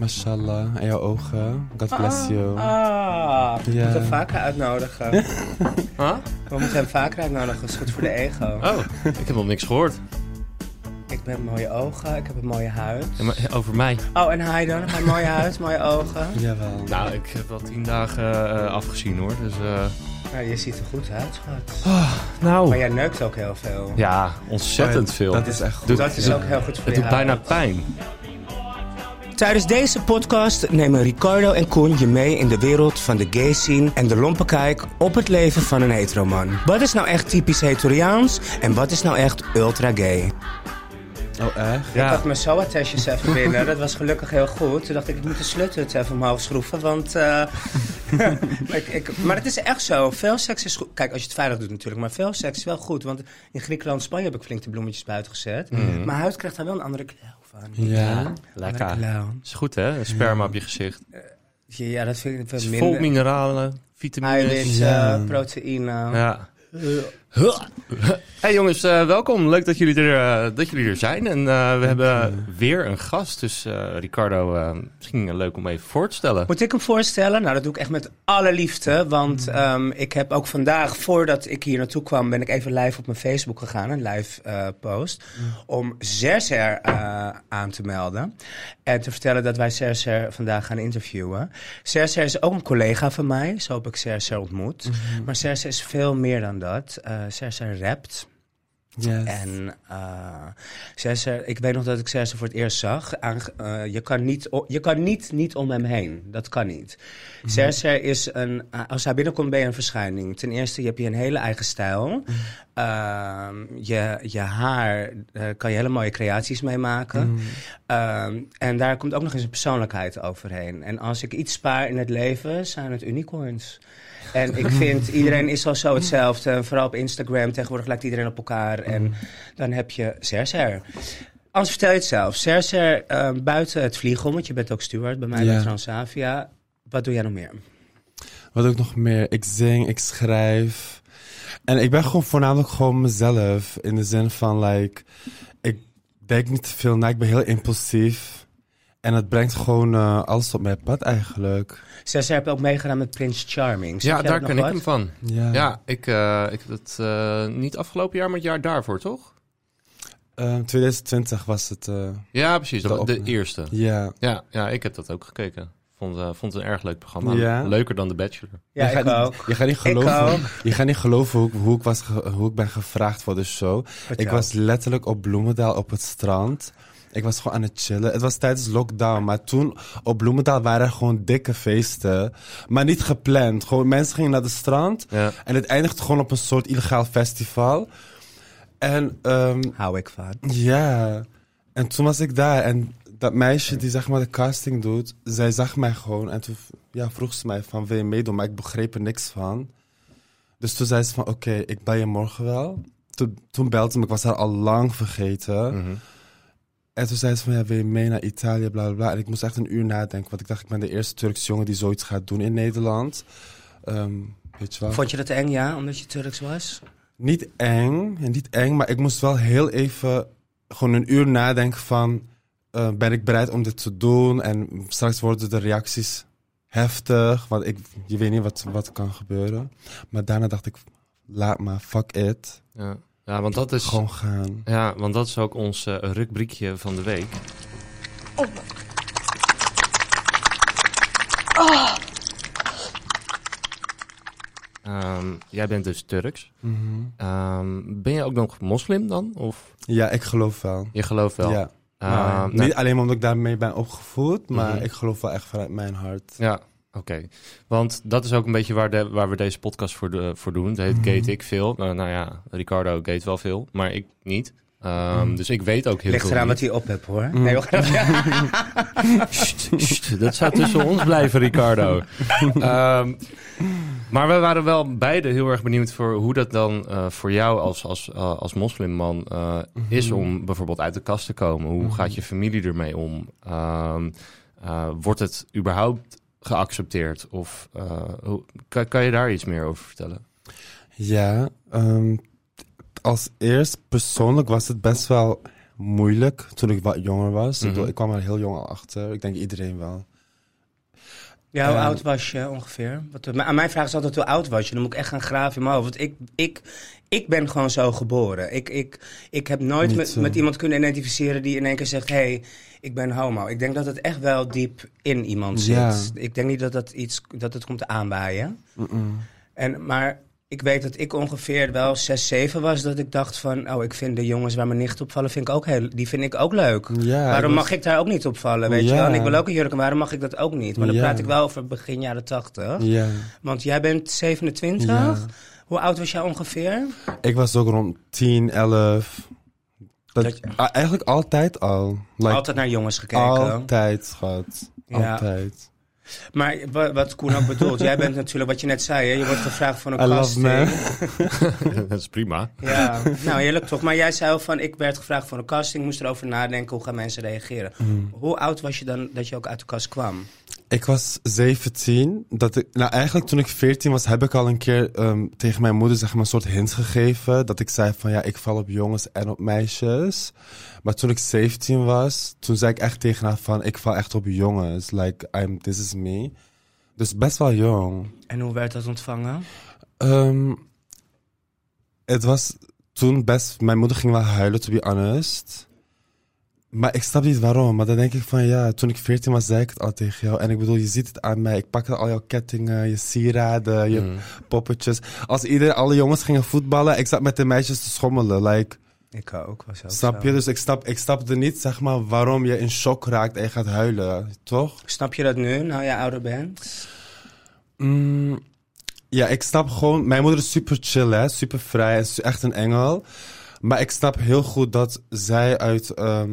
Mashallah. En jouw ogen. God bless you. Ah, we moeten hem vaker uitnodigen. Huh? We moeten hem vaker uitnodigen, dat is goed voor de ego. Oh, ik heb nog niks gehoord. Ik heb mooie ogen, ik heb een mooie huid. Ja, maar Over mij. Oh, en hij dan? Mijn mooie huid, mooie ogen. Jawel. Nou, ik heb wel tien dagen eh, afgezien hoor. Dus, eh, Nou, je ziet er goed uit, schat. Maar nou, jij neukt ook heel veel. ja, ontzettend veel. Dat is echt goed. Dat is ook heel goed voor Het je doet bijna pijn. Tijdens deze podcast nemen Ricardo en Koen je mee in de wereld van de gay scene en de lompe kijk op het leven van een heteroman. Wat is nou echt typisch hetoriaans en wat is nou echt ultra gay? Oh, echt? Ik Ja, had mijn SOA-testjes even binnen. Dat was gelukkig heel goed. Toen dacht ik, ik moet de sluthut even omhoog schroeven. Want, eh, maar, ik, ik- maar het is echt zo. Veel seks is goed. Kijk, als je het veilig doet natuurlijk. Maar veel seks is wel goed. Want in Griekenland en Spanje heb ik flink de bloemetjes buiten gezet. Mhm. Mijn huid krijgt daar wel een andere kleur van. Ja. Lekker. Is goed hè, sperma op je gezicht. Ja, dat vind ik wel is vol minder. mineralen, vitamines. Eiwitten, Ja. proteïne. Ja. Hey jongens, eh, welkom. Leuk dat jullie er, eh, dat jullie er zijn. En eh, we hebben weer een gast. Dus Ricardo, misschien leuk om even voor te stellen. Moet ik hem voorstellen? Nou, dat doe ik echt met alle liefde. Want ehm, ik heb ook vandaag, voordat ik hier naartoe kwam, ben ik even live op mijn Facebook gegaan. Een live post. Om Zerzer eh aan te melden. En te vertellen dat wij Zerzer vandaag gaan interviewen. Zerzer is ook een collega van mij. Zo heb ik Zerzer ontmoet. Maar Zerzer is veel meer dan dat. Eh Zerzer rapt. Yes. En uh, ik weet nog dat ik Cesar voor het eerst zag. Aange- eh, je kan, niet, je kan niet, niet om hem heen. Dat kan niet. Cesar is een... uh, als hij binnenkomt ben je een verschijning. Ten eerste, je hebt hier een hele eigen stijl. Ehm, je, je haar, daar kan je hele mooie creaties mee maken. Ehm, en daar komt ook nog eens een persoonlijkheid overheen. En als ik iets spaar in het leven, zijn het unicorns. En ik vind, iedereen is al zo hetzelfde. En Vooral op Instagram, tegenwoordig lijkt iedereen op elkaar. En dan heb je Serser. Anders vertel je het zelf. Serser, eh, buiten het vliegen, want je bent ook steward bij mij Ja. bij Transavia. Wat doe jij nog meer? Wat doe ik nog meer? Ik zing, ik schrijf. En ik ben gewoon voornamelijk gewoon mezelf. In de zin van, like, ik denk niet te veel na. Ik ben heel impulsief. En het brengt gewoon eh, alles op mijn pad eigenlijk. Serser heb je ook meegedaan met Prince Charming. Zeg Ja, daar ken ik wat? hem van. Ja. Ja, ik, eh, ik heb het eh, niet afgelopen jaar, maar het jaar daarvoor, toch? Eh, 2020 was het. eh, Ja, precies. De eerste. ja. Ja, ja, ik heb dat ook gekeken. Vond, eh, vond het een erg leuk programma. Ja? Leuker dan The Bachelor. Ja, je ik gaat, ook. Je gaat niet geloven, je gaat niet geloven hoe, ik- hoe, ik was ge- hoe ik ben gevraagd voor de show. Vertel. Ik was letterlijk op Bloemendaal op het strand. Ik was gewoon aan het chillen. Het was tijdens lockdown, maar toen op Bloemendaal waren er gewoon dikke feesten. Maar niet gepland. Gewoon mensen gingen naar de strand. Ja. En het eindigde gewoon op een soort illegaal festival. En ehm, Hou ik van. ja, en toen was ik daar en dat meisje die zeg maar de casting doet, zij zag mij gewoon en toen ja, vroeg ze mij van wil je meedoen, maar ik begreep er niks van. Dus toen zei ze van oké, ik bel je morgen wel. Toen, toen belde ze me, ik was haar al lang vergeten. Mhm. En toen zei ze van ja, wil je mee naar Italië, bla bla bla. En ik moest echt een uur nadenken, want ik dacht ik ben de eerste Turks jongen die zoiets gaat doen in Nederland. Ehm, weet je wel? Vond je dat eng, ja? Omdat je Turks was? Niet eng, en niet eng, maar ik moest wel heel even gewoon een uur nadenken van... eh, ben ik bereid om dit te doen? En straks worden de reacties heftig, want ik, je weet niet wat, wat kan gebeuren. Maar daarna dacht ik, laat maar, fuck it. Ja. Ja, want dat is... Gewoon gaan. Ja, want dat is ook ons eh, rubriekje van de week. Ehm, jij bent dus Turks. Mhm. Ehm, ben je ook nog moslim dan? Of Ja, ik geloof wel. je gelooft wel? Ja. Ehm, nou, Niet alleen omdat ik daarmee ben opgevoed, maar Mhm. ik geloof wel echt vanuit mijn hart. Ja, oké. Want dat is ook een beetje waar, de, waar we deze podcast voor, de, voor doen. Het heet Mhm. Gate ik veel. Nou, nou ja, Ricardo gate wel veel, maar ik niet. Ehm, Mhm. Dus ik weet ook heel Ligt veel eraan niet. wat hij op hebt, hoor. Mm. Nee, hoor. Sst, sst, dat zou tussen ons blijven, Ricardo. Ehm, maar we waren wel beide heel erg benieuwd voor hoe dat dan eh, voor jou als, als, eh, als moslimman is om bijvoorbeeld uit de kast te komen. Hoe Mhm. gaat je familie ermee om? Eh, wordt het überhaupt geaccepteerd? Of eh, hoe, kan, kan je daar iets meer over vertellen? Ja, ehm, als eerst persoonlijk was het best wel moeilijk toen ik wat jonger was. Ik Mhm. Ik kwam er heel jong al achter. Ik denk iedereen wel. Ja, hoe Eh, oud was je ongeveer? Wat, maar aan mijn vraag is altijd hoe oud was je? Dan moet ik echt gaan graven in mijn hoofd. Want ik, ik, ik ben gewoon zo geboren. Ik, ik, ik heb nooit Niet met, zo. met iemand kunnen identificeren die in één keer zegt... hé, hey, ik ben homo. Ik denk dat het echt wel diep in iemand zit. Ja. Ik denk niet dat, dat, iets, dat het komt aanwaaien. En, maar ik weet dat ik ongeveer wel 6, 7 was... dat ik dacht van, oh, ik vind de jongens waar mijn nicht opvallen... Vind ik ook heel, die vind ik ook leuk. Ja, waarom mag ik daar ook niet opvallen, weet je wel? En ik wil ook een jurk, en waarom mag ik dat ook niet? Maar dan Ja. praat ik wel over begin jaren 80. Ja. Want jij bent 27. Hoe oud was jij ongeveer? Ik was ook rond 10, 11. Dat, Dat je- ah, eigenlijk altijd al. Like, Altijd naar jongens gekeken. altijd, schat. Ja. Altijd. Maar wa- wat Koen ook bedoelt, jij bent natuurlijk, wat je net zei, hè, je wordt gevraagd voor een I casting. dat is prima. Ja, nou heerlijk toch. Maar jij zei ook van, ik werd gevraagd voor een casting, moest erover nadenken, hoe gaan mensen reageren? Mm. Hoe oud was je dan dat je ook uit de kast kwam? Ik was 17. Dat ik, nou, eigenlijk toen ik 14 was, heb ik al een keer ehm, tegen mijn moeder zeg maar, een soort hint gegeven. Dat ik zei van ja, ik val op jongens en op meisjes. Maar toen ik 17 was, toen zei ik echt tegen haar van ik val echt op jongens. Like, I'm, this is me. Dus best wel jong. En hoe werd dat ontvangen? Ehm, het was toen best... Mijn moeder ging wel huilen, to be honest. Maar ik snap niet waarom. Maar dan denk ik van ja, toen ik 14 was, zei ik het al tegen jou. En ik bedoel, je ziet het aan mij. Ik pakte al jouw kettingen, je sieraden, je Mm. poppetjes. Als iedereen, alle jongens gingen voetballen, ik zat met de meisjes te schommelen. Like, Ik ook, was ook snap zo. je? Dus ik, snap, ik snapte niet, zeg maar, waarom je in shock raakt en je gaat huilen. Toch? Snap je dat nu, nou je ouder bent? Mm, ja, ik snap gewoon... Mijn moeder is super chill, hè. Super vrij. Is echt een engel. Maar ik snap heel goed dat zij uit ehm,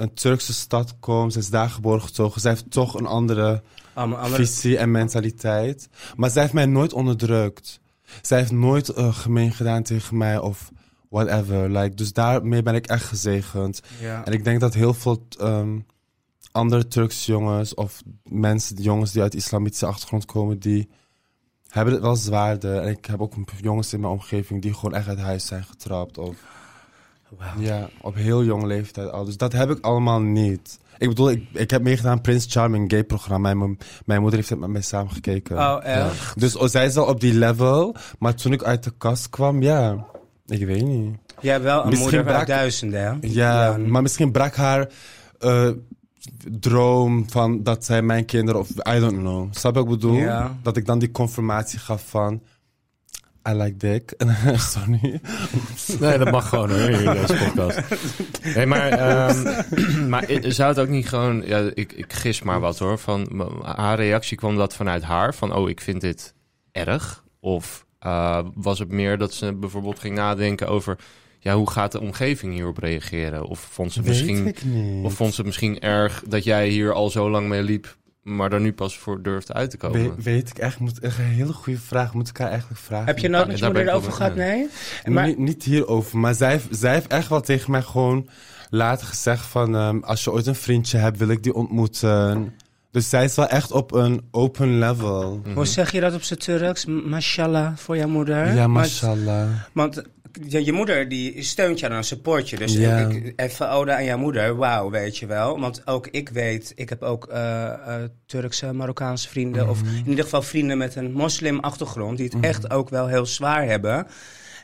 een Turkse stad komt. Ze is daar geboren getogen. Zij heeft toch een andere andere... visie en mentaliteit. Maar zij heeft mij nooit onderdrukt. Zij heeft nooit eh, gemeen gedaan tegen mij of whatever. Like, dus daarmee ben ik echt gezegend. Ja. En ik denk dat heel veel ehm, andere Turkse jongens of mensen, jongens die uit islamitische achtergrond komen, die hebben het wel zwaarder. En ik heb ook jongens in mijn omgeving die gewoon echt uit huis zijn getrapt. Of Ja, op heel jonge leeftijd al. Dus dat heb ik allemaal niet. Ik bedoel, ik, ik heb meegedaan aan Prince Charming gay programma. Mijn, mijn moeder heeft het met mij samen gekeken. Oh, echt? Dus oh, zij is al op die level. Maar toen ik uit de kast kwam, ja, ik weet niet. Jij hebt wel een Misschien moeder brak- duizenden, hè? Ja, maar misschien brak haar eh, droom van dat zij mijn kinderen, of I don't know. Snap je wat ik bedoel? Ja. Dat ik dan die confirmatie gaf van, I like dick. Sorry. Nee, dat mag gewoon hoor, in deze podcast. Nee, maar, ehm, maar zou het ook niet gewoon... Ja, ik, ik gis maar wat hoor. Van, haar reactie kwam dat vanuit haar? Van, oh, ik vind dit erg? Of eh, was het meer dat ze bijvoorbeeld ging nadenken over... Ja, hoe gaat de omgeving hierop reageren? Of vond ze misschien... Weet. Of vond ze misschien erg dat jij hier al zo lang mee liep... maar er nu pas voor durfde uit te komen? We- weet ik echt, moet, echt een hele goede vraag. Moet ik haar eigenlijk vragen? Heb je nooit met je daar moeder erover gehad? mee. Nee? Maar, Niet, niet hierover, maar zij, heeft- zij heeft echt wel tegen mij gewoon later gezegd van... ehm, als je ooit een vriendje hebt, wil ik die ontmoeten. Dus zij is wel echt op een open level. Mhm. hoe zeg je dat op z'n Turks? Mashallah voor jouw moeder? Ja, mashallah. Want je moeder die steunt jou dan, support je. Dus Ja. ik, even ode aan jouw moeder. Wauw, weet je wel. Want ook ik weet, ik heb ook eh, eh, Turkse, Marokkaanse vrienden. Of Mhm. in ieder geval vrienden met een moslim-achtergrond. Die het echt ook wel heel zwaar hebben.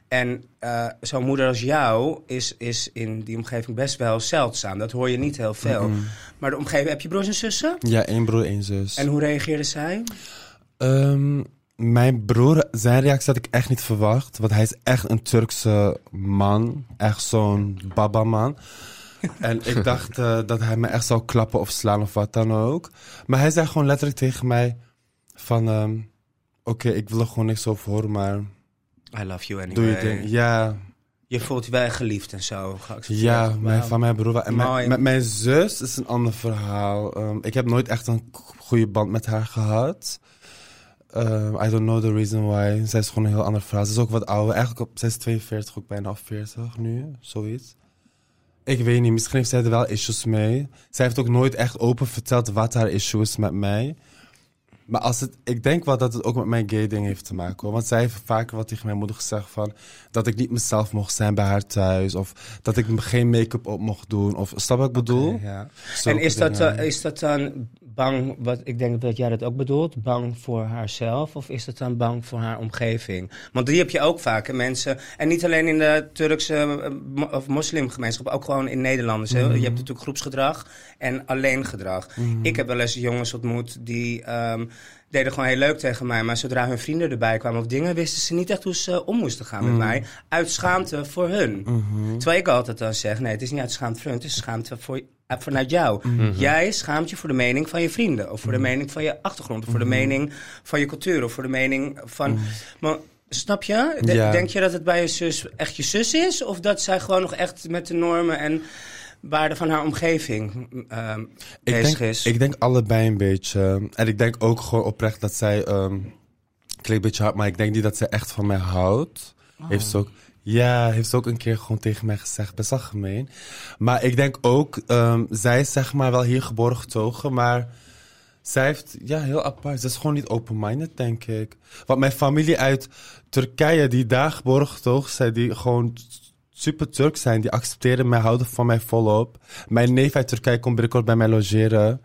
En eh, zo'n moeder als jou is, is in die omgeving best wel zeldzaam. Dat hoor je niet heel veel. Mhm. Maar de omgeving, heb je broers en zussen? Ja, één broer, één zus. En hoe reageerden zij? Ehm, mijn broer, zijn reactie had ik echt niet verwacht. Want hij is echt een Turkse man. Echt zo'n baba-man. en ik dacht eh, dat hij me echt zou klappen of slaan of wat dan ook. Maar hij zei gewoon letterlijk tegen mij van... ehm, Oké, ik wil er gewoon niks over horen, maar I love you anyway. doe je ding. Ja, Je voelt je wel geliefd en zo. ja mijn, van mijn broer. En mijn, met mijn zus is een ander verhaal. Ehm, ik heb nooit echt een goede band met haar gehad. Ehm, I don't know the reason why. Zij is gewoon een heel ander verhaal. Ze is ook wat ouder. Eigenlijk op, zij is 42, ook bijna 40 nu. Zoiets. Ik weet niet, misschien heeft zij er wel issues mee. Zij heeft ook nooit echt open verteld wat haar issue is met mij. Maar als het, ik denk wel dat het ook met mijn gay ding heeft te maken. Hoor. Want zij heeft vaker wat tegen mijn moeder gezegd van... dat ik niet mezelf mocht zijn bij haar thuis. Of dat ik geen make-up op mocht doen. Of, snap wat ik bedoel? Ja. En is dat, eh, is dat dan bang, wat ik denk dat jij dat ook bedoelt, bang voor haarzelf? Of is dat dan bang voor haar omgeving? Want die heb je ook vaak, hè, mensen. En niet alleen in de Turkse eh, of moslimgemeenschap, ook gewoon in Nederlanders. hè. Je hebt natuurlijk groepsgedrag en alleengedrag. Ik heb wel eens jongens ontmoet die ehm, deden gewoon heel leuk tegen mij. Maar zodra hun vrienden erbij kwamen of dingen, wisten ze niet echt hoe ze om moesten gaan met mij. Uit schaamte voor hun. Terwijl ik altijd dan zeg, nee, het is niet uit schaamte voor hun, het is schaamte voor, vanuit jou. Jij schaamt je voor de mening van je vrienden. Of voor de mening van je achtergrond. Of voor de mening van je cultuur. Of voor de mening van... Maar, snap je? De- Ja. Denk je dat het bij je zus echt je zus is? Of dat zij gewoon nog echt met de normen en waarden van haar omgeving Ik bezig denk, is? ik denk allebei een beetje. En ik denk ook gewoon oprecht dat zij... ehm klinkt een beetje hard, maar ik denk niet dat zij echt van mij houdt. Heeft ze ook... Ja, heeft ze ook een keer gewoon tegen mij gezegd. Best wel gemeen. Maar ik denk ook... ehm, zij is zeg maar wel hier geboren getogen, maar... Zij heeft, ja, heel apart. Ze is gewoon niet open-minded, denk ik. Want mijn familie uit Turkije, die daar geboren getogen zijn, die gewoon super Turk zijn, die accepteren mij, houden van mij volop. Mijn neef uit Turkije komt binnenkort bij mij logeren.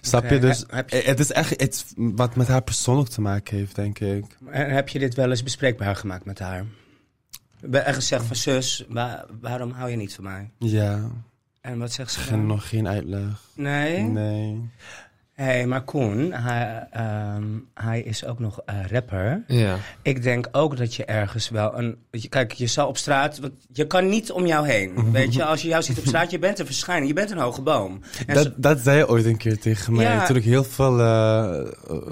Snap je? Dus heb- heb je- het is echt iets wat met haar persoonlijk te maken heeft, denk ik. En heb je dit wel eens bespreekbaar gemaakt met haar? En gezegd van zus, wa- waarom hou je niet van mij? Ja, En wat zegt ze geen, nog geen uitleg. Nee? Nee. Hey, maar Koen, hij, ehm, hij is ook nog eh, rapper. Ja. Ik denk ook dat je ergens wel een... Kijk, je zal op straat... want Je kan niet om jou heen. Weet je, als je jou ziet op straat, je bent een verschijning. Je bent een hoge boom. En zo- Dat, dat zei je ooit een keer tegen mij. Ja. Toen ik heel veel... eh,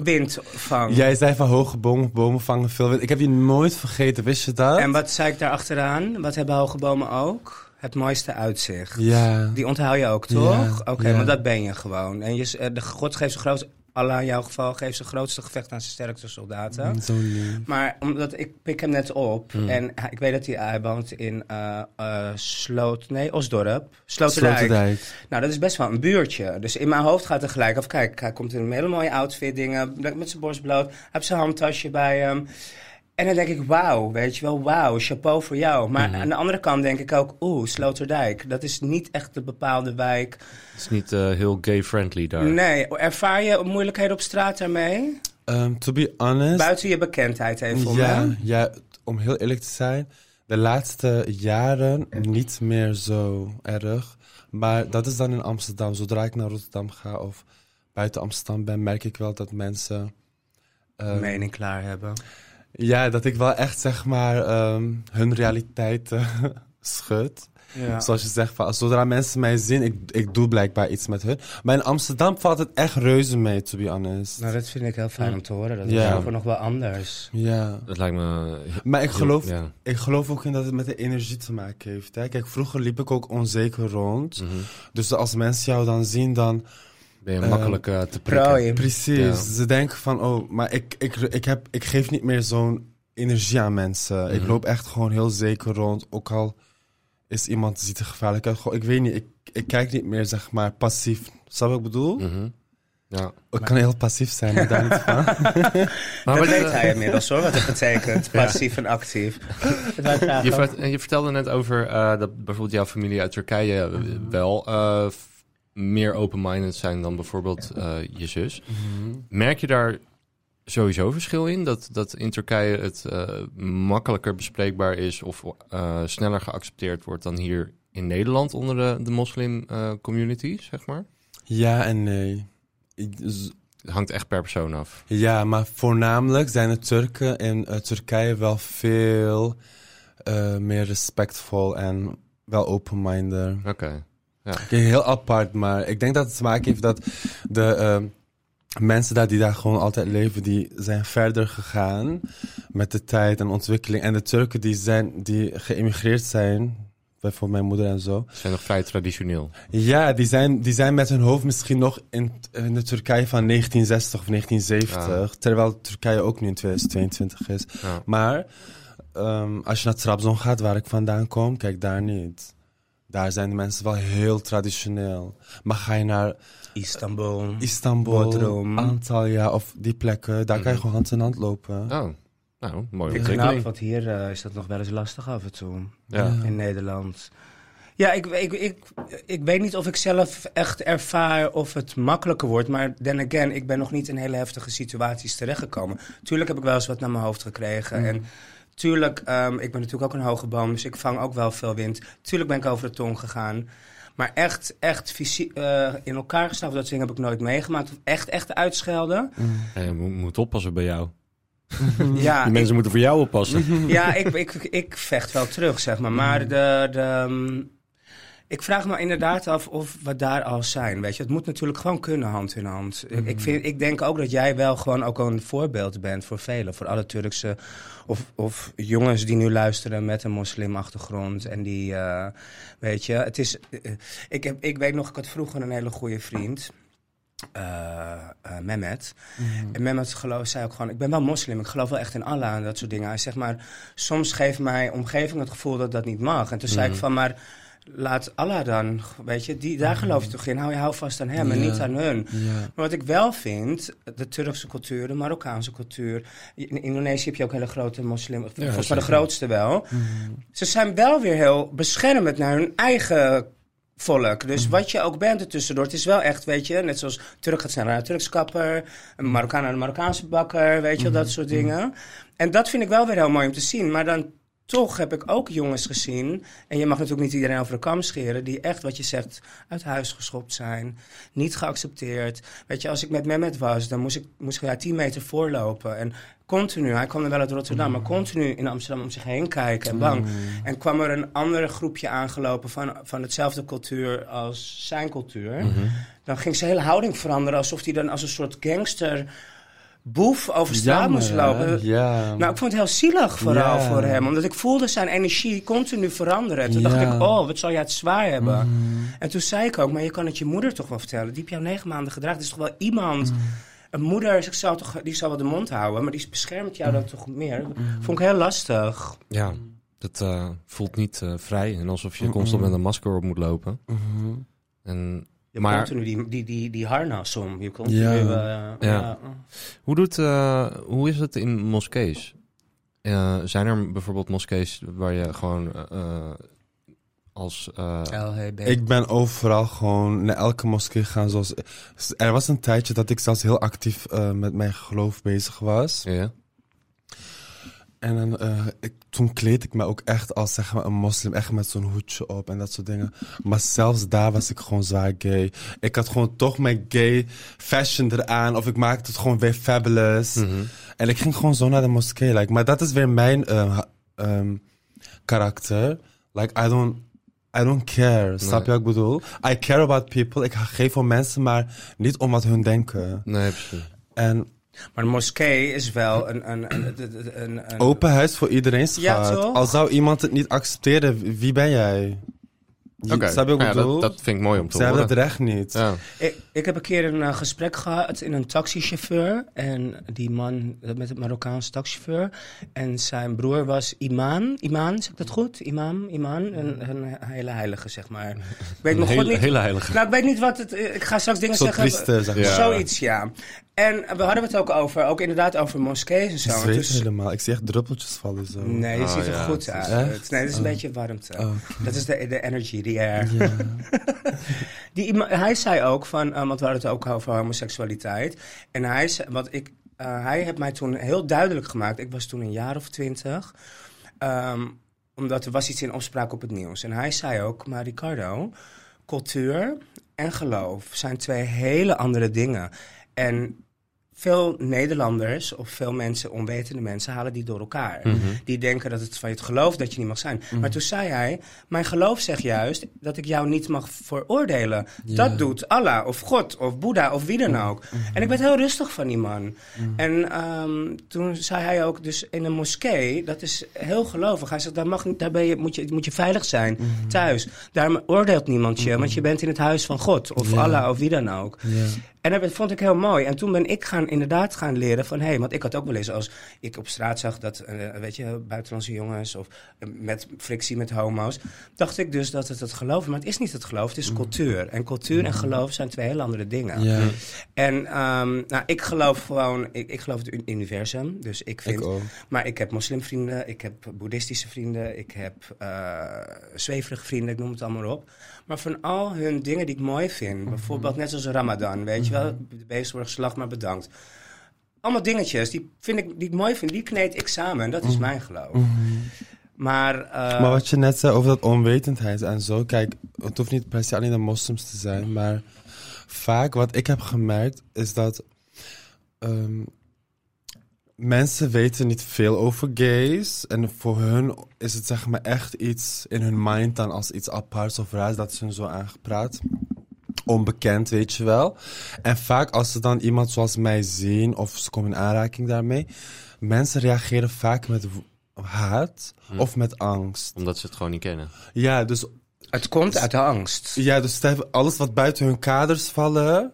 wind van. jij zei van hoge bomen, bomen vangen veel wind. Ik heb je nooit vergeten, wist je dat? En wat zei ik daar achteraan? Wat hebben hoge bomen ook? Het mooiste uitzicht. Ja. Die onthoud je ook, toch? Oké, maar dat ben je gewoon. En je, eh, de God geeft zijn grootste... Allah in jouw geval geeft zijn grootste gevecht aan zijn sterkste soldaten. Mm. Maar omdat ik pik hem net op en hij- ik weet dat hij, hij woont in eh eh, Sloot, nee, Osdorp, Sloterdijk. Sloterdijk. Nou, dat is best wel een buurtje. Dus in mijn hoofd gaat er gelijk af. Kijk, hij komt in een hele mooie outfit, dingen, met zijn borst bloot. Hij heeft zijn handtasje bij hem. En dan denk ik, wauw, weet je wel, wauw, chapeau voor jou. Maar aan de andere kant denk ik ook, oeh, Sloterdijk. Dat is niet echt een bepaalde wijk. Het is niet eh, heel gay-friendly daar. Nee, ervaar je moeilijkheden op straat daarmee? Um, to be honest... Buiten je bekendheid even voor ja, ja, om heel eerlijk te zijn, de laatste jaren niet meer zo erg. Maar dat is dan in Amsterdam. Zodra ik naar Rotterdam ga of buiten Amsterdam ben, merk ik wel dat mensen. ehm, Mening klaar hebben. Ja, dat ik wel echt zeg maar ehm, hun realiteit eh, schud. Ja. Zoals je zegt, van, als- zodra mensen mij zien, ik, ik doe blijkbaar iets met hun. Maar in Amsterdam valt het echt reuze mee, to be honest. Nou, dat vind ik heel fijn om te horen. Dat is Ja. over nog wel anders. Ja. Dat lijkt me... Maar ik geloof, Ja. Ik geloof ook in dat het met de energie te maken heeft. Hè? Kijk, vroeger liep ik ook onzeker rond. Mhm. Dus als mensen jou dan zien, dan... Ben je makkelijk eh, te prikken. Precies. Ja. Ze denken van, oh, maar ik, ik, ik, heb, ik geef niet meer zo'n energie aan mensen. Ik Mhm. loop echt gewoon heel zeker rond. Ook al is iemand ziet er gevaarlijk uit. Gewoon, ik weet niet, ik, ik kijk niet meer, zeg maar, passief. Snap wat ik bedoel? Mhm. Ja. Ik kan heel passief zijn, maar daar niet van. Maar dat wat, weet hij inmiddels hoor, wat het betekent. Passief en actief. Je, vert- vertelde net over eh, dat bijvoorbeeld jouw familie uit Turkije eh, wel eh, f- meer open-minded zijn dan bijvoorbeeld eh, je zus. Merk je daar sowieso verschil in? Dat, dat in Turkije het eh, makkelijker bespreekbaar is of eh, sneller geaccepteerd wordt dan hier in Nederland onder de, de moslim eh, community, zeg maar? Ja en nee. Het hangt echt per persoon af. Ja, maar voornamelijk zijn de Turken in Turkije wel veel meer respectvol en wel open-minded. Oké. Kijk, Heel apart, maar ik denk dat het te maken heeft dat de ehm, mensen daar die daar gewoon altijd leven, die zijn verder gegaan met de tijd en ontwikkeling. En de Turken die, zijn, die geëmigreerd zijn, bijvoorbeeld mijn moeder en zo, Ze zijn nog vrij traditioneel. ja, die zijn, die zijn met hun hoofd misschien nog in, in de Turkije van 1960 of 1970. Terwijl Turkije ook nu in 2022 is. Ja. Maar ehm, als je naar Trabzon gaat, waar ik vandaan kom, kijk daar niet. Daar zijn de mensen wel heel traditioneel. Maar ga je naar Istanbul. Istanbul, Bodrum. Antalya of die plekken, daar kan je gewoon hand in hand lopen. Oh, nou, mooie Ik snap, ontwikkeling. want hier eh, is dat nog wel eens lastig af en toe. Ja. In Nederland. Ja, ik, ik, ik, ik weet niet of ik zelf echt ervaar of het makkelijker wordt. Maar then again, ik ben nog niet in hele heftige situaties terechtgekomen. Tuurlijk heb ik wel eens wat naar mijn hoofd gekregen. En tuurlijk, ehm, ik ben natuurlijk ook een hoge boom, dus ik vang ook wel veel wind. Tuurlijk ben ik over de tong gegaan. Maar echt, echt fysie- eh, in elkaar geslagen, dat dingen heb ik nooit meegemaakt. Of Echt, echt uitschelden. Ja, je moet, oppassen bij jou. Ja, Die mensen moeten voor jou oppassen. Ja, ik, ik, ik vecht wel terug, zeg maar. Maar de, de, mm, ik vraag me inderdaad af of we daar al zijn. Weet je, het moet natuurlijk gewoon kunnen hand in hand. Ik, ik, vind, ik denk ook dat jij wel gewoon ook een voorbeeld bent voor velen. Voor alle Turkse of, of jongens die nu luisteren met een moslimachtergrond. En die, eh, weet je, het is. eh, ik, heb, ik weet nog, ik had vroeger een hele goede vriend. eh eh, Mehmet. En Mehmet geloof, zei ook gewoon, ik ben wel moslim, ik geloof wel echt in Allah en dat soort dingen. Hij zegt maar, soms geeft mijn omgeving het gevoel dat dat niet mag. En toen zei ik van, maar laat Allah dan, weet je, die, daar geloof je toch in. Hou je hou vast aan hem en Ja. niet aan hun. Ja. Maar wat ik wel vind, de Turkse cultuur, de Marokkaanse cultuur. In Indonesië heb je ook hele grote moslim, volgens mij de grootste wel. Ze zijn wel weer heel beschermend naar hun eigen volk. Dus wat je ook bent ertussendoor, het is wel echt, weet je, net zoals Turk gaat zijn naar een Turks kapper, een Marokkaan naar een Marokkaanse bakker, weet je, dat soort dingen. En dat vind ik wel weer heel mooi om te zien. Maar dan toch heb ik ook jongens gezien, en je mag natuurlijk niet iedereen over de kam scheren, die echt, wat je zegt, uit huis geschopt zijn, niet geaccepteerd. Weet je, als ik met Mehmet was, dan moest ik, moest ik ja, 10 meter voorlopen. En continu, hij kwam er wel uit Rotterdam, maar continu in Amsterdam om zich heen kijken en bang. En kwam er een ander groepje aangelopen van, van hetzelfde cultuur als zijn cultuur. Dan ging zijn hele houding veranderen, alsof hij dan als een soort gangster boef over straat Jammer, moest lopen. Ja. Nou, ik vond het heel zielig vooral Ja. voor hem. Omdat ik voelde zijn energie continu veranderen. En toen Ja. dacht ik, oh, wat zal jij het zwaar hebben. En toen zei ik ook, maar je kan het je moeder toch wel vertellen. Die heb jou negen maanden gedragen. Het is toch wel iemand... Een moeder ik zou toch, die zal wel de mond houden, maar die beschermt jou dan toch meer. Vond ik heel lastig. Ja, dat eh, voelt niet eh, vrij. En alsof je constant met een masker op moet lopen. Mhm. En, Je maar continu die, die, die, die harnas om. Je continu, Ja. eh, ja. hoe, doet, eh, hoe is het in moskees? Eh, zijn er bijvoorbeeld moskees waar je gewoon eh, als... eh, LHB. Ik ben overal gewoon naar elke moskee gaan. Zoals, er was een tijdje dat ik zelfs heel actief eh, met mijn geloof bezig was. ja? En dan, eh, ik, toen kleed ik me ook echt als zeg maar, een moslim, echt met zo'n hoedje op en dat soort dingen. Maar zelfs daar was ik gewoon zwaar gay. Ik had gewoon toch mijn gay fashion eraan, of ik maakte het gewoon weer fabulous. Mhm. En ik ging gewoon zo naar de moskee. Like, maar dat is weer mijn eh, ehm, karakter. Like, I don't, I don't care. Snap je wat ik bedoel? I care about people. Ik geef om mensen, maar niet om wat hun denken. Nee, precies. En Maar de moskee is wel een... een, een, een, een, een- open huis voor iedereen, Ja, schat. toch? Al zou iemand het niet accepteren, wie ben jij? Oké, ja, dat, dat vind ik mooi om te Ze hebben horen. het recht niet. Ja. Ik, ik heb een keer een eh, gesprek gehad in een taxichauffeur. En die man eh, met het Marokkaanse taxichauffeur. En zijn broer was imam. Imam, zeg ik dat goed? Imam, imam. Een, een hele heilige, zeg maar. Ik weet Een nog goed hele, niet... hele heilige. Nou, ik weet niet wat het... Ik ga straks dingen zeggen... zeg maar. Ja. Zoiets, ja. En we hadden het ook over, ook inderdaad over moskees en zo. Ik toen- helemaal. Ik zie echt druppeltjes vallen zo. Nee, het Oh, ziet er ja, goed uit. Echt? Nee, het is een Oh. beetje warmte. Oh, Dat is de, de energy, the air. Ja. Die, hij zei ook van, eh, want we hadden het ook over homoseksualiteit. En hij zei, wat ik, eh, hij heeft mij toen heel duidelijk gemaakt. Ik was toen een jaar of twintig. ehm, omdat er was iets in opspraak op het nieuws. En hij zei ook, maar Ricardo, cultuur en geloof zijn twee hele andere dingen. En veel Nederlanders of veel mensen, onwetende mensen, halen die door elkaar. Mhm. Die denken dat het van het geloof dat je niet mag zijn. Maar toen zei hij, mijn geloof zegt juist dat ik jou niet mag veroordelen. Dat doet Allah of God of Boeddha of wie dan ook. En ik werd heel rustig van die man. En ehm, toen zei hij ook, dus in een moskee, dat is heel gelovig. Hij zegt, daar, mag, daar ben je, moet, je, moet je veilig zijn, thuis. Daar oordeelt niemand je, want je bent in het huis van God of Ja. Allah of wie dan ook. Ja. En dat vond ik heel mooi. En toen ben ik gaan gewoon inderdaad gaan leren van... hé, hey, want ik had ook wel eens als ik op straat zag dat, eh, weet je, buitenlandse jongens... of eh, met frictie met homo's, dacht ik dus dat het het geloof... maar het is niet het geloof, het is cultuur. En cultuur en geloof zijn twee heel andere dingen. Ja, En ehm, nou, ik geloof gewoon, ik, ik geloof het uni- universum. Dus ik vind, ik maar ik heb moslimvrienden, ik heb boeddhistische vrienden, ik heb eh zweverige vrienden, ik noem het allemaal op. Maar van al hun dingen die ik mooi vind, bijvoorbeeld net zoals Ramadan, weet je wel, de beesten worden geslacht, maar bedankt. Allemaal dingetjes die, vind ik, die ik mooi vind, die kneed ik samen en dat is mijn geloof. Maar, eh, Maar wat je net zei over dat onwetendheid en zo. Kijk, het hoeft niet per se alleen de moslims te zijn. Maar vaak wat ik heb gemerkt is dat ehm, mensen weten niet veel over gays. En voor hun is het zeg maar echt iets in hun mind dan als iets aparts of raars dat ze hun zo aangepraat. Onbekend, weet je wel. En vaak als ze dan iemand zoals mij zien of ze komen in aanraking daarmee. Mensen reageren vaak met haat of met angst. Omdat ze het gewoon niet kennen. Ja, dus, het komt uit de angst. ja, dus alles wat buiten hun kaders vallen,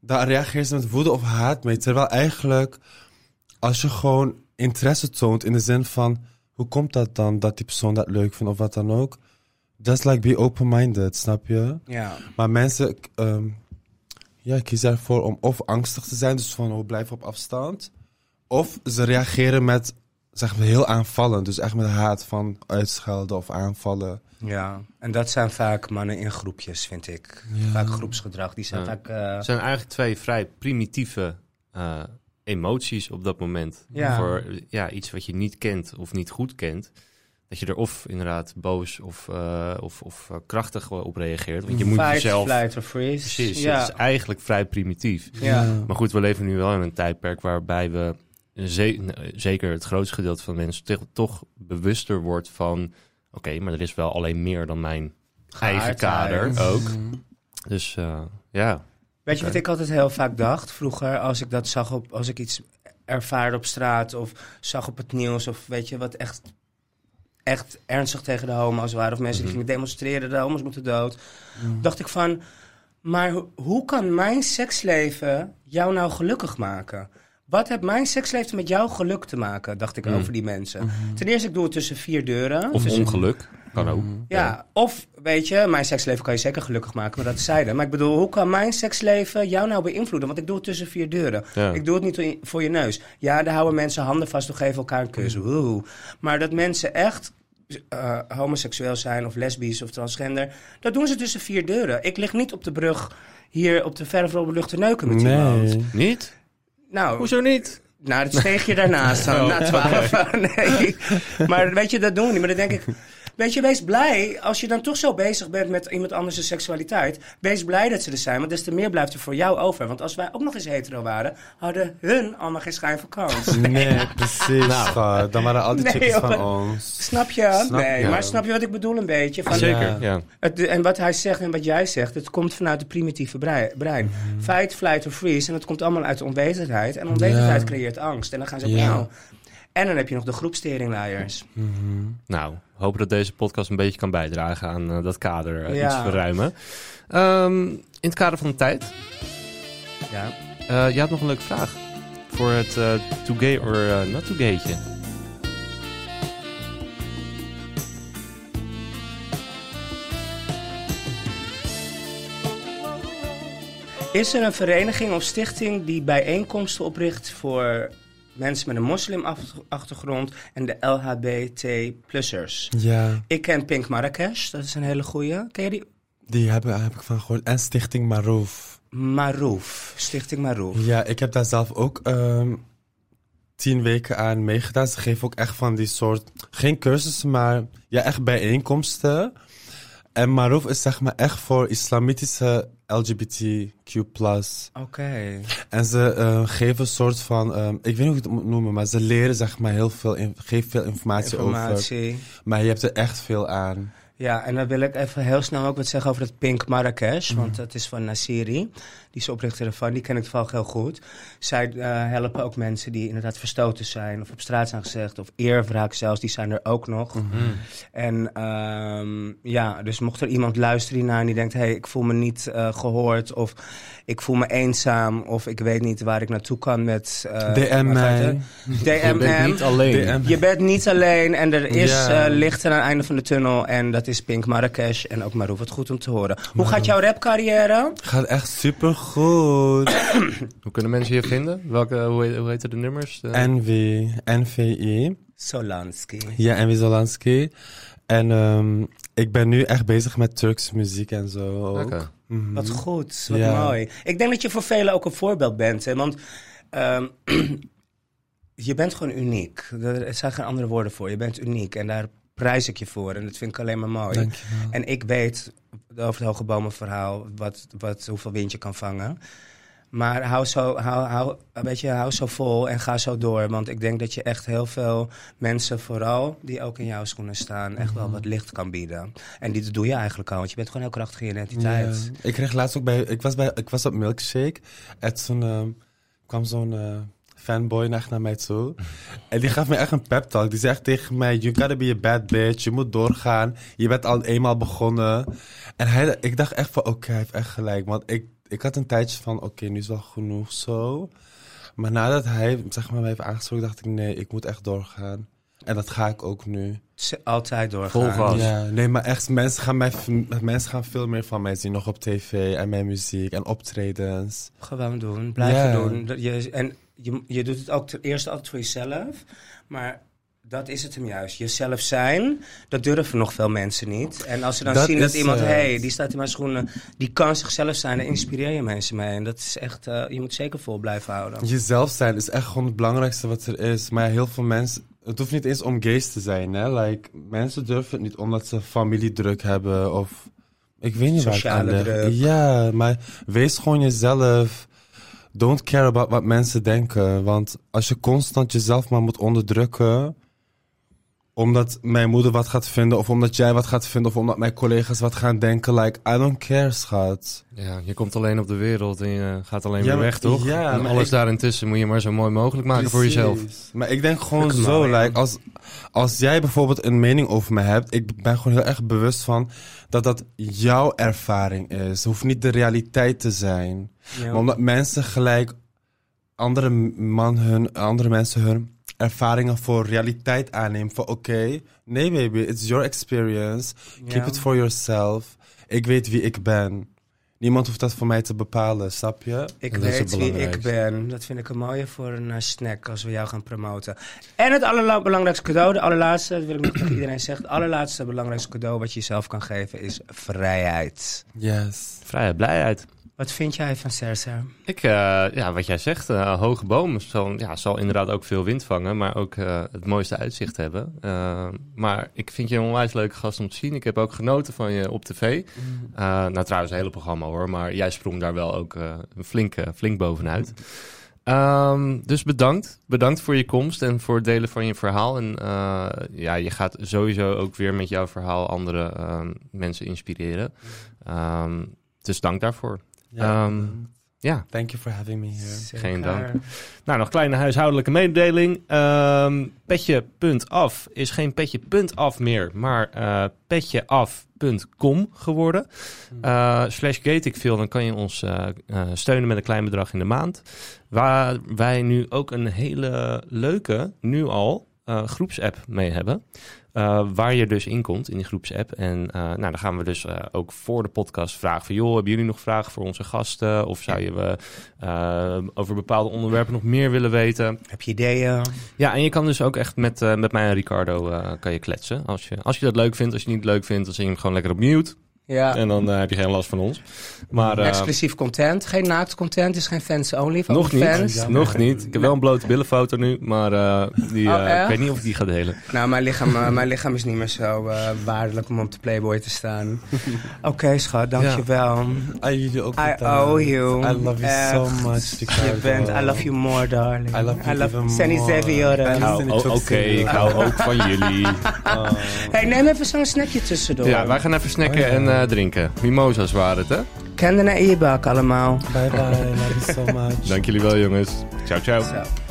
daar reageren ze met woede of haat mee. Terwijl eigenlijk, als je gewoon interesse toont in de zin van, hoe komt dat dan dat die persoon dat leuk vindt of wat dan ook? Just like be open-minded, snap je? Ja. Maar mensen ehm, ja, kiezen ervoor om of angstig te zijn, dus van oh, blijf op afstand. Of ze reageren met, zeg maar, heel aanvallend. Dus echt met haat van uitschelden of aanvallen. Ja, en dat zijn vaak mannen in groepjes, vind ik. Vaak groepsgedrag. Die zijn Ja. vaak... eh, Het zijn eigenlijk twee vrij primitieve eh, emoties op dat moment. Ja. Voor ja, iets wat je niet kent of niet goed kent. Dat je er of inderdaad boos of, eh, of, of eh, krachtig op reageert. Want je moet fight, jezelf... flight or freeze. Precies, Ja. het is eigenlijk vrij primitief. ja. Maar goed, we leven nu wel in een tijdperk waarbij we ze- zeker het grootste gedeelte van mensen toch, toch bewuster wordt van oké, maar er is wel alleen meer dan mijn eigen kader ook. Dus eh, ja, Weet je wat ik altijd heel vaak dacht vroeger als ik dat zag op, als ik iets ervaarde op straat of zag op het nieuws of weet je wat echt, echt ernstig tegen de homo's waren of mensen die gingen demonstreren, de homo's moeten dood, dacht ik van, maar ho- hoe kan mijn seksleven jou nou gelukkig maken? Wat heeft mijn seksleven met jouw geluk te maken, dacht ik over die mensen. Ten eerste, ik doe het tussen vier deuren. of tussen- ongeluk kan ook. ja, of weet je, mijn seksleven kan je zeker gelukkig maken, maar dat zeiden. Maar ik bedoel, hoe kan mijn seksleven jou nou beïnvloeden? Want ik doe het tussen vier deuren. Ja. Ik doe het niet voor je neus. Ja, daar houden mensen handen vast of geven elkaar een kus. Woehoe. Maar dat mensen echt eh, homoseksueel zijn of lesbisch of transgender, dat doen ze tussen vier deuren. Ik lig niet op de brug hier op de verre lucht te neuken met iemand. Nee. Niet? Nou, Hoezo niet? nou, dat steeg je daarnaast dan, na twaalf. nee. Maar weet je, dat doen we niet. Maar dan denk ik... Weet je, wees blij, als je dan toch zo bezig bent met iemand anders' seksualiteit... wees blij dat ze er zijn, want des te meer blijft er voor jou over. Want als wij ook nog eens hetero waren... hadden hun allemaal geen schijn van kans. Nee, precies, Nou. schat. Dan waren al die Nee, chickies van ons. Snap je? Snap nee, je. maar snap je wat ik bedoel een beetje? Van, Zeker, Ja. het, en wat hij zegt en wat jij zegt, het komt vanuit het primitieve brei- brein. Mhm. Fight, flight of freeze. En het komt allemaal uit onwetendheid. En onwetendheid Ja. creëert angst. En dan gaan ze Ja. nou. En dan heb je nog de groepsteringleiers. Nou, hopen dat deze podcast een beetje kan bijdragen aan eh, dat kader eh, Ja. iets verruimen. Ehm, in het kader van de tijd, Ja. eh je had nog een leuke vraag. Voor het eh too gay or not too gaytje. Is er een vereniging of stichting die bijeenkomsten opricht voor mensen met een moslimachtergrond en de LHBT-plussers? Ja, Ik ken Pink Marrakesh, dat is een hele goeie. Ken je die? die heb, heb ik van gehoord. En Stichting Maroof. Marouf, Stichting Marouf. Ja, ik heb daar zelf ook ehm, tien weken aan meegedaan. Ze geven ook echt van die soort, geen cursussen, maar ja, echt bijeenkomsten. En Maroof is zeg maar echt voor islamitische LGBTQ+. Oké. En ze eh, geven een soort van, ehm, ik weet niet hoe ik het moet noemen, maar ze leren zeg maar heel veel, in, geven veel informatie, over. Informatie. Maar je hebt er echt veel aan. Ja, en dan wil ik even heel snel ook wat zeggen over het Pink Marrakesh. Mhm. Want dat is van Nasiri. Die is oprichter ervan. Die ken ik toevallig heel goed. Zij eh, helpen ook mensen die inderdaad verstoten zijn. Of op straat zijn gezegd. Of eerwraak zelfs. Die zijn er ook nog. Mhm. En ehm, ja, dus mocht er iemand luisteren naar en die denkt... hé, hey, ik voel me niet eh, gehoord. Of ik voel me eenzaam. Of ik weet niet waar ik naartoe kan met... eh, DM mij. het? Je bent DMM. niet alleen. DM. Je bent niet alleen en er is eh, licht aan het einde van de tunnel. En dat is Pink Marrakesh en ook Marou. Wat goed om te horen. Hoe gaat jouw rapcarrière? Gaat echt super goed. Hoe kunnen mensen je vinden? Welke, hoe, heet, hoe heten de nummers? De- NV, NVI. Solansky. Ja, NV Zolanski. En ehm, ik ben nu echt bezig met Turkse muziek en zo. Ook. Mhm. Wat goed, wat Ja. mooi. Ik denk dat je voor velen ook een voorbeeld bent. Hè? Want ehm, je bent gewoon uniek. Er zijn geen andere woorden voor. Je bent uniek en daar prijs ik je voor. En dat vind ik alleen maar mooi. Dankjewel. En ik weet over het Hoge Bomen verhaal wat, wat, hoeveel wind je kan vangen. Maar hou zo, hou, hou, weet je, hou zo vol en ga zo door. Want ik denk dat je echt heel veel mensen, vooral die ook in jouw schoenen staan, echt wel wat licht kan bieden. En dit doe je eigenlijk al, want je bent gewoon heel krachtig in je identiteit. Ja. Ik kreeg laatst ook bij... Ik was, bij, ik was op Milkshake. En toen ehm, kwam zo'n eh, fanboy echt naar mij toe. En die gaf me echt een pep talk. Die zegt tegen mij... You gotta be a bad bitch. Je moet doorgaan. Je bent al eenmaal begonnen. En hij, ik dacht echt van... Oké, hij heeft echt gelijk. Want ik, ik had een tijdje van... Oké, nu is wel genoeg zo. Maar nadat hij zeg maar, me heeft aangesproken... dacht ik... Nee, ik moet echt doorgaan. En dat ga ik ook nu. Altijd doorgaan. Vol. Ja, nee, maar echt, mensen gaan, mij, mensen gaan veel meer van mij zien. Nog op tv en mijn muziek en optredens. Gewoon doen, blijven doen. Je, en je, je doet het ook ten eerste altijd voor jezelf. Maar dat is het hem juist. Jezelf zijn, dat durven nog veel mensen niet. En als ze dan Dat zien dat iemand, het. hey, die staat in mijn schoenen, die kan zichzelf zijn, dan inspireer je mensen mee. En dat is echt, eh, je moet zeker vol blijven houden. Jezelf zijn is echt gewoon het belangrijkste wat er is. Maar heel veel mensen... Het hoeft niet eens om gays te zijn, hè. Like, mensen durven het niet omdat ze familiedruk hebben of... Ik weet niet waar het aan Sociale ligt. druk. Ja, maar wees gewoon jezelf. Don't care about wat mensen denken. Want als je constant jezelf maar moet onderdrukken... Omdat mijn moeder wat gaat vinden, of omdat jij wat gaat vinden, of omdat mijn collega's wat gaan denken. Like, I don't care, schat. Ja, je komt alleen op de wereld en je gaat alleen Ja, weer maar- weg, toch? ja, en alles ik- daarintussen moet je maar zo mooi mogelijk maken voor jezelf. Maar ik denk gewoon ik zo, like, als, als jij bijvoorbeeld een mening over me hebt, ik ben gewoon heel erg bewust van dat dat jouw ervaring is. Het hoeft niet de realiteit te zijn. Ja. Maar omdat mensen gelijk andere, man hun, andere mensen hun ervaringen voor realiteit aannemen. Van oké, nee baby, it's your experience. Keep Ja. it for yourself. Ik weet wie ik ben. Niemand hoeft dat voor mij te bepalen, snap je? Ik dat weet wie ik ben. Dat vind ik een mooie voor een eh, snack als we jou gaan promoten. En het allerbelangrijkste cadeau, de allerlaatste, dat wil ik nog tegen iedereen zeggen. Het allerlaatste belangrijkste cadeau wat je jezelf kan geven is vrijheid. Yes. Vrijheid, blijheid. Wat vind jij van Sersa? Ik, eh, ja, wat jij zegt, eh, hoge boom zal, ja, zal inderdaad ook veel wind vangen, maar ook eh, het mooiste uitzicht hebben. Maar ik vind je een onwijs leuke gast om te zien. Ik heb ook genoten van je op tv. Mm. Nou, trouwens, het hele programma hoor, maar jij sprong daar wel ook flink, flink bovenuit. Ehm, dus bedankt. Bedankt voor je komst en voor het delen van je verhaal. En ja, je gaat sowieso ook weer met jouw verhaal andere ehm, mensen inspireren. Ehm, dus dank daarvoor. Ja. Ehm, ja. Thank you for having me here. Geen dank. Nou, nog kleine huishoudelijke mededeling. Ehm petje.af is geen petje.af meer, maar eh petjeaf.com geworden. Eh slash Gateikveel, dan kan je ons eh, eh, steunen met een klein bedrag in de maand. Waar wij nu ook een hele leuke, nu al, groepsapp mee hebben. Eh, waar je dus in komt in die groepsapp. En eh, nou, dan gaan we dus eh, ook voor de podcast vragen van... joh, hebben jullie nog vragen voor onze gasten? Of zou je we over bepaalde onderwerpen nog meer willen weten? Heb je ideeën? Ja, en je kan dus ook echt met, met mij en Ricardo kan je kletsen. Als je, als je dat leuk vindt, als je het niet leuk vindt... dan zing je hem gewoon lekker op mute. Ja. En dan eh, heb je geen last van ons. Maar eh, Exclusief content. Geen naakt content. is geen fans only. Van nog niet. Fans. Nog niet. Ik heb wel een blote billenfoto nu, maar eh, die, Oh, eh, ik weet niet of ik die ga delen. Nou, mijn lichaam, mijn lichaam is niet meer zo eh, waardelijk om op de Playboy te staan. Oké, schat, dankjewel. Ah, jullie ook I owe you. I love you so much, Ricardo. Je bent, I love you more, darling. I love you o- ik Oké, ik hou ook van jullie. Hey, neem even zo'n snackje tussendoor. Ja, wij gaan even snacken Oh, ja. en drinken. Mimosa's waren het, hè? Kende naar e-bak allemaal. Bye bye, love you so much. Dank jullie wel, jongens. Ciao, ciao.